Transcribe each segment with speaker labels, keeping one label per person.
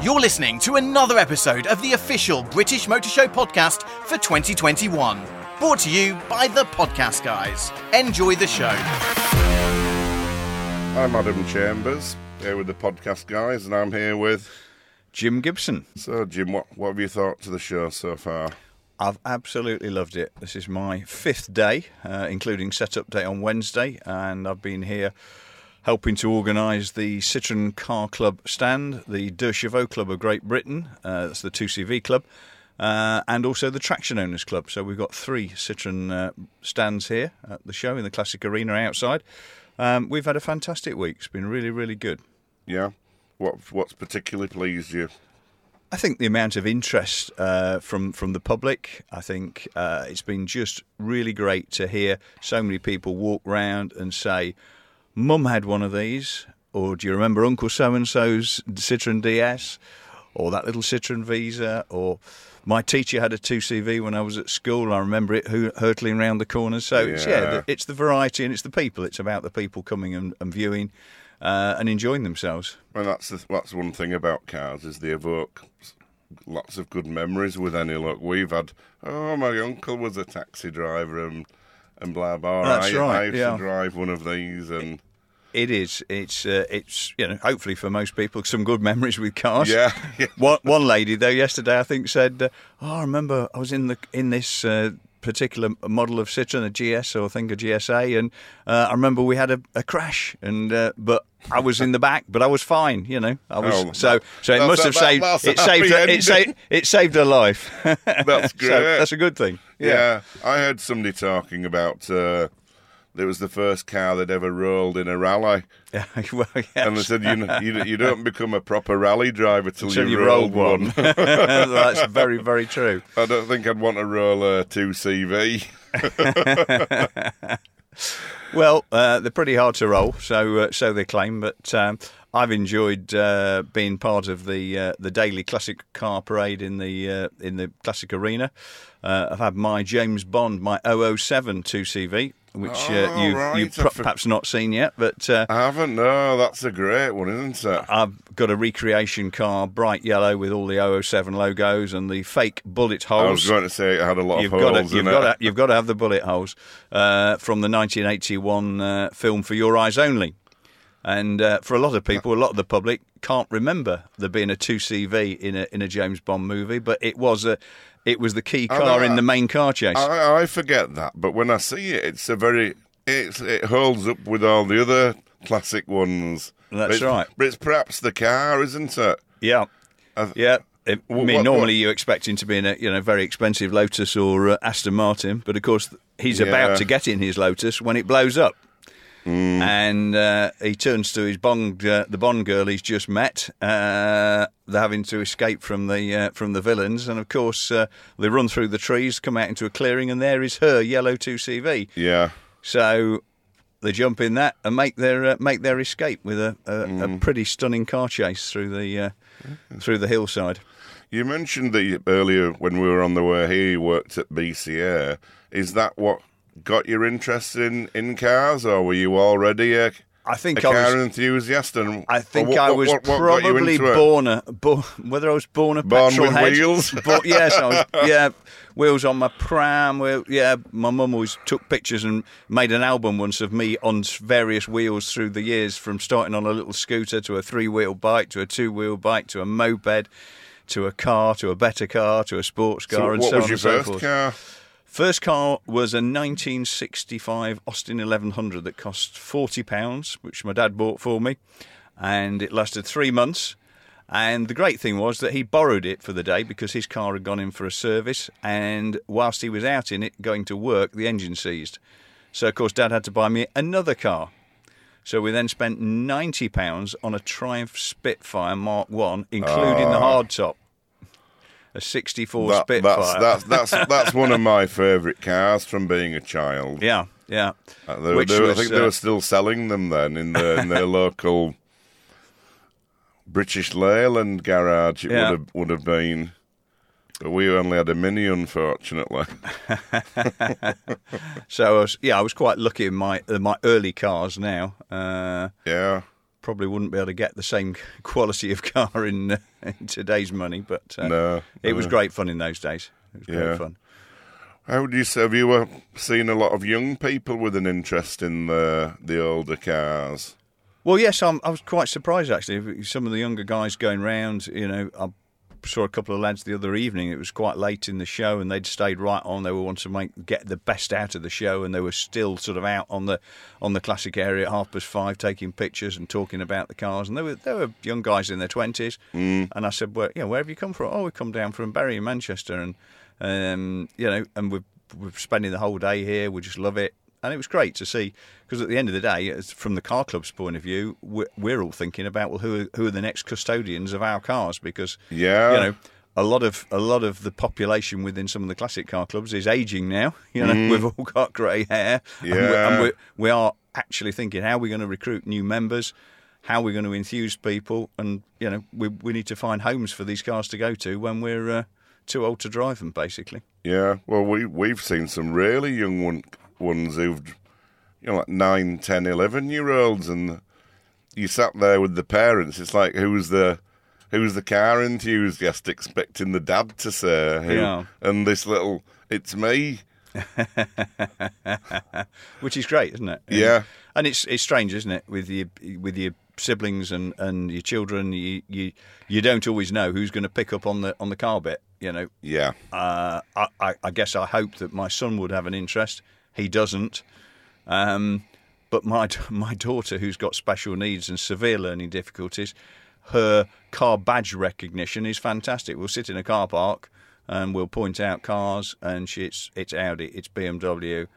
Speaker 1: You're listening to another episode of the official British Motor Show podcast for 2021. Brought to you by the Podcast Guys. Enjoy the show.
Speaker 2: I'm Adam Chambers, here with the podcast guys, and I'm here with.
Speaker 3: Jim Gibson.
Speaker 2: So, Jim, what, what have you thought to the show so far?
Speaker 3: I've absolutely loved it. This is my fifth day, uh, including setup day on Wednesday, and I've been here helping to organise the Citroen Car Club stand, the Deux Chevaux Club of Great Britain, uh, that's the 2CV club, uh, and also the Traction Owners Club. So we've got three Citroen uh, stands here at the show in the Classic Arena outside. Um, we've had a fantastic week. It's been really, really good.
Speaker 2: Yeah? What What's particularly pleased you?
Speaker 3: I think the amount of interest uh, from from the public. I think uh, it's been just really great to hear so many people walk round and say, "Mum had one of these," or "Do you remember Uncle So and So's Citroen DS?" or that little Citroen Visa, or my teacher had a 2CV when I was at school. I remember it hurtling around the corners. So yeah, it's, yeah it's the variety and it's the people. It's about the people coming and, and viewing uh, and enjoying themselves.
Speaker 2: Well, that's the, that's one thing about cars is they evoke lots of good memories with any luck. We've had, oh, my uncle was a taxi driver and and blah blah.
Speaker 3: That's
Speaker 2: I,
Speaker 3: right.
Speaker 2: I used
Speaker 3: yeah.
Speaker 2: to drive one of these and.
Speaker 3: It is. It's. Uh, it's. You know. Hopefully for most people, some good memories with cars.
Speaker 2: Yeah.
Speaker 3: one, one lady though yesterday, I think, said, uh, "Oh, I remember I was in the in this uh, particular model of Citroen, a GS or I think a GSA, and uh, I remember we had a, a crash, and uh, but I was in the back, but I was fine, you know. I was
Speaker 2: Oh,
Speaker 3: so so it must have
Speaker 2: that-
Speaker 3: saved it saved it saved it saved her life.
Speaker 2: That's great.
Speaker 3: so that's a good thing.
Speaker 2: Yeah. I heard somebody talking about uh, it was the first car they'd ever rolled in a rally,
Speaker 3: well, yes.
Speaker 2: and they said you, you you don't become a proper rally driver till
Speaker 3: Until
Speaker 2: you,
Speaker 3: you
Speaker 2: rolled
Speaker 3: rolled
Speaker 2: one.
Speaker 3: one. that's very very true.
Speaker 2: I don't think I'd want to roll a two CV.
Speaker 3: Well, uh, they're pretty hard to roll, so uh, so they claim. But um, I've enjoyed uh, being part of the uh, the daily classic car parade in the uh, in the classic arena. Uh, I've had my James Bond, my 007 2CV, which
Speaker 2: Oh,
Speaker 3: uh, you've,
Speaker 2: right.
Speaker 3: you've
Speaker 2: I
Speaker 3: pro-
Speaker 2: for-
Speaker 3: perhaps not seen yet, but. Uh,
Speaker 2: I haven't. No, that's a great one, isn't it?
Speaker 3: I've got a recreation car, bright yellow with all the 007 logos and the fake bullet holes.
Speaker 2: I was going to say it had a lot
Speaker 3: You've
Speaker 2: of
Speaker 3: got
Speaker 2: holes
Speaker 3: to, you've
Speaker 2: in
Speaker 3: got to, you've got to have the bullet holes uh, from the 1981 uh, film For Your Eyes Only. And uh, for a lot of people, a lot of the public can't remember there being a 2CV in a in a James Bond movie, but it was a it was the key car
Speaker 2: know,
Speaker 3: in the main car chase.
Speaker 2: I, I forget that, but when I see it, it's a very it's, it holds up with all the other classic ones.
Speaker 3: That's
Speaker 2: It's-
Speaker 3: right.
Speaker 2: But it's perhaps the car, isn't it?
Speaker 3: yeah,
Speaker 2: I've-
Speaker 3: yeah. It, I mean,
Speaker 2: what-
Speaker 3: normally you expect him to be in a you know very expensive Lotus or uh, Aston Martin, but of course he's
Speaker 2: Yeah.
Speaker 3: about to get in his Lotus when it blows up.
Speaker 2: Hmm.
Speaker 3: And uh, he turns to his Bond, uh, the Bond girl he's just met. Uh, they're having to escape from the uh, from the villains, and of course uh, they run through the trees, come out into a clearing, and there is her yellow two CV.
Speaker 2: Yeah.
Speaker 3: So they jump in that and make their uh, make their escape with a, a,
Speaker 2: Hmm.
Speaker 3: a pretty stunning car chase through the uh, through the hillside.
Speaker 2: You mentioned you- earlier when we were on the way here, you worked at BCA. Is that what got your interest in, in cars, or were you already a,
Speaker 3: I
Speaker 2: a
Speaker 3: think I
Speaker 2: car
Speaker 3: was.
Speaker 2: enthusiast? And
Speaker 3: I think
Speaker 2: what-
Speaker 3: I was
Speaker 2: what- what
Speaker 3: probably born a bo- whether I was born a
Speaker 2: Born
Speaker 3: petrol
Speaker 2: with
Speaker 3: head.
Speaker 2: wheels?
Speaker 3: Bo- yes, I was. Yeah, wheels on my pram. Wheel, yeah, my mum always took pictures and made an album once of me on various wheels through the years, from starting on a little scooter to a three-wheel bike to a two-wheel bike to a moped. To a car, to a better car, to a sports car,
Speaker 2: So
Speaker 3: and
Speaker 2: what
Speaker 3: so
Speaker 2: was
Speaker 3: on
Speaker 2: your
Speaker 3: and so
Speaker 2: first
Speaker 3: forth.
Speaker 2: car?
Speaker 3: First car was a 1965 Austin 1100 that cost 40 pounds, which my dad bought for me, and it lasted three months. And the great thing was that he borrowed it for the day because his car had gone in for a service, and whilst he was out in it going to work, the engine seized. So of course, Dad had to buy me another car. So we then spent ninety pounds on a Triumph Spitfire Mark One, including the ah. hardtop. A '64
Speaker 2: Ah. That-
Speaker 3: Spitfire.
Speaker 2: that's, that's, that's, that's one of my favourite cars from being a child.
Speaker 3: Yeah, yeah.
Speaker 2: Uh, they, they- I
Speaker 3: was,
Speaker 2: think they
Speaker 3: uh,
Speaker 2: were still selling them then in, the, in their local British Leyland garage. It
Speaker 3: Yeah.
Speaker 2: would have would have been, but we only had a mini, unfortunately.
Speaker 3: So I was, yeah, I was quite lucky in my uh, my early cars. Now, uh,
Speaker 2: Yeah,
Speaker 3: probably wouldn't be able to get the same quality of car in, uh, in today's money, but uh,
Speaker 2: No,
Speaker 3: it was great fun in those days. It was
Speaker 2: Yeah.
Speaker 3: great fun.
Speaker 2: How would you say? Have you uh, seen a lot of young people with an interest in the the older cars?
Speaker 3: Well, yes, I'm, I was quite surprised actually. Some of the younger guys going round, you know, I saw a couple of lads the other evening. It was quite late in the show, and they'd stayed right on. They were wanting to make get the best out of the show, and they were still sort of out on the on the classic area at half past five, taking pictures and talking about the cars. And they were they were young guys in their twenties. Mm. And I said, "Well, yeah, where have you come from?" Oh, we come down from Bury in Manchester, and um, you know, and we're we're spending the whole day here. We just love it. And it was great to see because at the end of the day, from the car club's point of view, we're, we're all thinking about well, who are, who are the next custodians of our cars? Because
Speaker 2: Yeah.
Speaker 3: you know, a lot of a lot of the population within some of the classic car clubs is aging now. You know, we've all got grey hair. and, we,
Speaker 2: Yeah.
Speaker 3: and we, we are actually thinking how are we going to recruit new members. How we're we going to enthuse people? And you know, we we need to find homes for these cars to go to when we're uh, too old to drive them, basically.
Speaker 2: Yeah, well, we we've seen some really young one, ones who've, you know, like nine, ten, eleven year olds, and you sat there with the parents. It's like who's the who's the car enthusiast expecting the dad to say, who,
Speaker 3: Yeah.
Speaker 2: and this little, it's me.
Speaker 3: which is great, isn't it?
Speaker 2: Yeah.
Speaker 3: and it's it's strange, isn't it, with your with your siblings and, and your children, you, you you don't always know who's going to pick up on the on the car bit. You know,
Speaker 2: Yeah,
Speaker 3: uh, I, I, I guess I hope that my son would have an interest. He doesn't. Um, but my my daughter, who's got special needs and severe learning difficulties, her car badge recognition is fantastic. We'll sit in a car park and we'll point out cars, and she, it's it's Audi, it's BMW,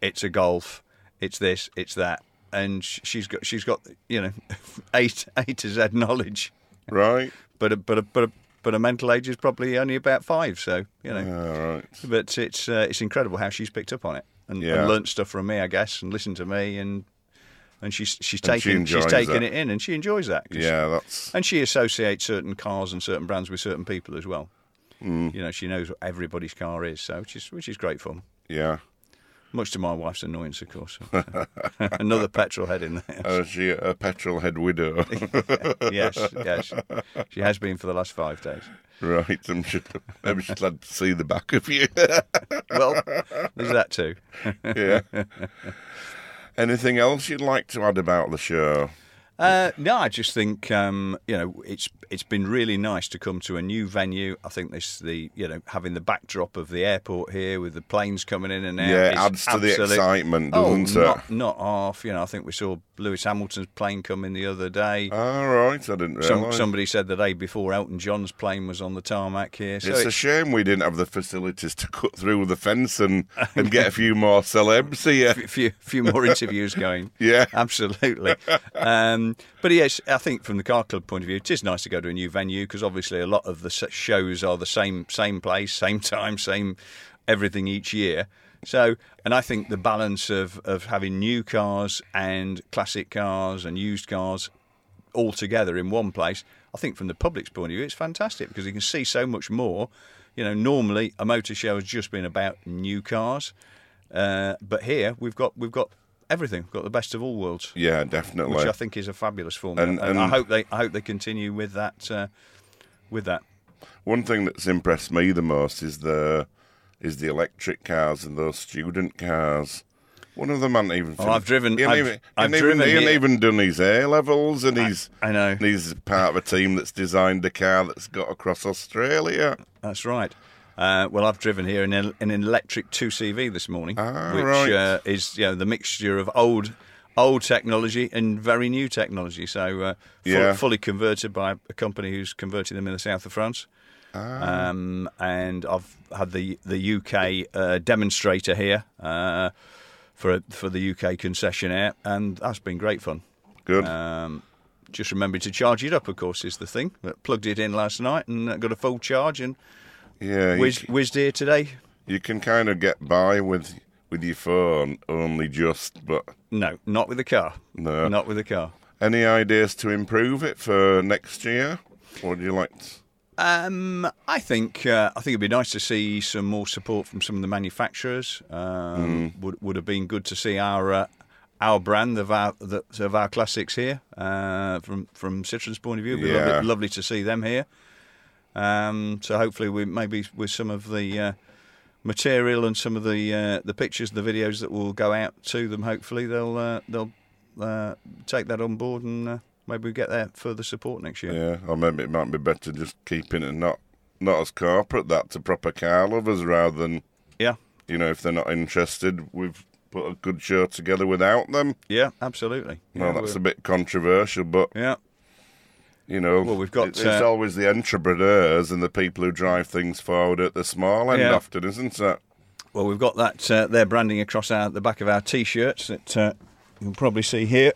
Speaker 3: it's a Golf, it's this, it's that, and she's got she's got you know eight A to Z knowledge,
Speaker 2: right.
Speaker 3: but a, but a, but a, but a mental age is probably only about five. So you know,
Speaker 2: All right.
Speaker 3: but it's uh, it's incredible how she's picked up on it and,
Speaker 2: Yeah.
Speaker 3: and learnt stuff from me, I guess, and listened to me, and and she's she's
Speaker 2: And she
Speaker 3: taking she's taking
Speaker 2: that.
Speaker 3: it in, and she enjoys that.
Speaker 2: Yeah, that's
Speaker 3: and she associates certain cars and certain brands with certain people as well.
Speaker 2: Mm.
Speaker 3: You know, she knows what everybody's car is, so which is which is great fun.
Speaker 2: yeah.
Speaker 3: Much to my wife's annoyance, of course. Another petrol head in there.
Speaker 2: Uh, she a petrol head widow,
Speaker 3: yes, yes. She has been for the last five days.
Speaker 2: right? I'm sure maybe she's glad to see the back of you.
Speaker 3: Well, there's that too.
Speaker 2: yeah. Anything else you'd like to add about the show?
Speaker 3: Uh, no, I just think um, you know it's it's been really nice to come to a new venue. I think this the you know having the backdrop of the airport here with the planes coming in and out.
Speaker 2: Yeah, adds to the excitement,
Speaker 3: Oh,
Speaker 2: doesn't it?
Speaker 3: not, not half. You know, I think we saw Lewis Hamilton's plane come in the other day.
Speaker 2: All right, I didn't
Speaker 3: Some,
Speaker 2: realise.
Speaker 3: somebody said the day before Elton John's plane was on the tarmac here. So
Speaker 2: it's a shame we didn't have the facilities to cut through the fence and, and get a few more celebs here.
Speaker 3: a few few more interviews going.
Speaker 2: Yeah.
Speaker 3: absolutely. Um, but yes, I think from the car club point of view, it is nice to go to a new venue because obviously a lot of the shows are the same same place, same time, same everything each year. So, and I think the balance of of having new cars and classic cars and used cars all together in one place, I think from the public's point of view, it's fantastic because you can see so much more. You know, normally a motor show has just been about new cars, uh, but here we've got we've got everything. We've got the best of all worlds,
Speaker 2: Yeah, definitely.
Speaker 3: which I think is a fabulous formula.
Speaker 2: And-
Speaker 3: And, I hope they I hope they continue with that uh, with that.
Speaker 2: One thing that's impressed me the most is the is the electric cars and those student cars. One of them hasn't even.
Speaker 3: Oh, I've driven-
Speaker 2: He ain't
Speaker 3: I've-
Speaker 2: even,
Speaker 3: I've
Speaker 2: he even,
Speaker 3: driven
Speaker 2: he ain't
Speaker 3: here.
Speaker 2: even done his A levels, and he's
Speaker 3: I know.
Speaker 2: and he's part of a team that's designed a car that's got across Australia.
Speaker 3: That's right. Uh, well, I've driven here in an, in an electric 2CV this morning,
Speaker 2: Ah,
Speaker 3: which
Speaker 2: right.
Speaker 3: uh, is you know, the mixture of old old technology and very new technology. So, uh,
Speaker 2: Yeah.
Speaker 3: fully converted by a company who's converting them in the south of France.
Speaker 2: Ah.
Speaker 3: Um, and I've had the the UK uh, demonstrator here uh, for a, for the UK concessionaire, and that's been great fun.
Speaker 2: Good.
Speaker 3: Um, just remembering to charge it up, of course, is the thing. Plugged it in last night and uh, got a full charge and
Speaker 2: yeah,
Speaker 3: whizzed here today.
Speaker 2: you can kind of get by with with your phone only just, but
Speaker 3: No, not with the car.
Speaker 2: No.
Speaker 3: Not with the car.
Speaker 2: any ideas to improve it for next year? What do you like? to-
Speaker 3: Um, I think uh, I think it'd be nice to see some more support from some of the manufacturers. Um, Would would have been good to see our uh, our brand of our the, of our classics here uh, from from Citroen's point of view. It'd be
Speaker 2: Yeah.
Speaker 3: lovely, lovely to see them here. Um, so hopefully, we maybe with some of the uh, material and some of the uh, the pictures, the videos that will go out to them. Hopefully, they'll uh, they'll uh, take that on board and uh, maybe we get their further support next year.
Speaker 2: Yeah, or maybe it might be better just keeping it not not as corporate, that to proper car lovers rather than
Speaker 3: Yeah,
Speaker 2: you know if they're not interested, we've put a good show together without them.
Speaker 3: yeah, absolutely.
Speaker 2: Well,
Speaker 3: yeah,
Speaker 2: that's
Speaker 3: we're-
Speaker 2: a bit controversial, but
Speaker 3: yeah,
Speaker 2: you know,
Speaker 3: Well, we've got,
Speaker 2: it's
Speaker 3: uh,
Speaker 2: always the entrepreneurs and the people who drive things forward at the small end
Speaker 3: Yeah.
Speaker 2: often, isn't it?
Speaker 3: Well, we've got that uh, their branding across our, the back of our t-shirts that uh, you'll probably see here.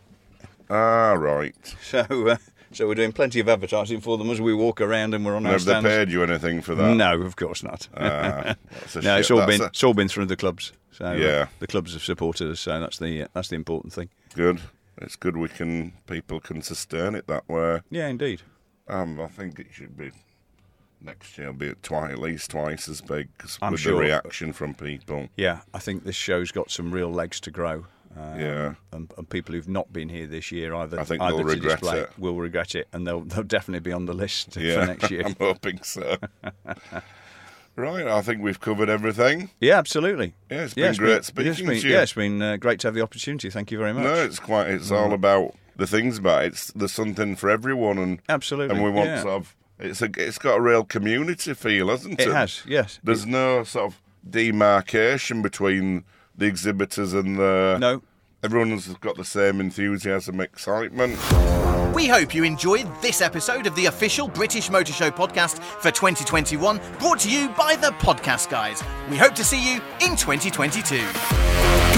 Speaker 2: Ah, right.
Speaker 3: So, uh, so we're doing plenty of advertising for them as we walk around and we're on our
Speaker 2: Have they
Speaker 3: stands.
Speaker 2: paid you anything for that?
Speaker 3: No, of course not.
Speaker 2: Ah,
Speaker 3: no,
Speaker 2: shit.
Speaker 3: it's all
Speaker 2: That's
Speaker 3: been
Speaker 2: a-
Speaker 3: it's all been through the clubs. So uh,
Speaker 2: Yeah.
Speaker 3: the clubs have supported us. So that's the uh, that's the important thing.
Speaker 2: good. It's good we can people can sustain it that way.
Speaker 3: Yeah, indeed.
Speaker 2: Um, I think it should be next year. Be at twice, at least twice as big 'cause
Speaker 3: I'm
Speaker 2: with
Speaker 3: sure.
Speaker 2: the reaction from people.
Speaker 3: Yeah, I think this show's got some real legs to grow. Um,
Speaker 2: Yeah.
Speaker 3: and, and people who've not been here this year either
Speaker 2: I think
Speaker 3: either
Speaker 2: they'll
Speaker 3: to
Speaker 2: regret
Speaker 3: display
Speaker 2: it.
Speaker 3: will regret it, and they'll they'll definitely be on the list
Speaker 2: Yeah,
Speaker 3: for next year.
Speaker 2: I'm hoping so. right, I think we've covered everything.
Speaker 3: yeah, absolutely.
Speaker 2: Yeah, it's been great speaking
Speaker 3: it's been,
Speaker 2: to you.
Speaker 3: Yeah, it's been uh, great to have the opportunity. Thank you very much.
Speaker 2: No, it's quite. It's all about the things about it. It's there's something for everyone, and
Speaker 3: Absolutely,
Speaker 2: and we want
Speaker 3: yeah.
Speaker 2: sort of. It's a. It's got a real community feel, hasn't it?
Speaker 3: It has, yes.
Speaker 2: There's no sort of demarcation between the exhibitors and the.
Speaker 3: No,
Speaker 2: Everyone's got the same enthusiasm, excitement.
Speaker 1: We hope you enjoyed this episode of the official British Motor Show podcast for 2021, brought to you by the Podcast Guys. We hope to see you in 2022.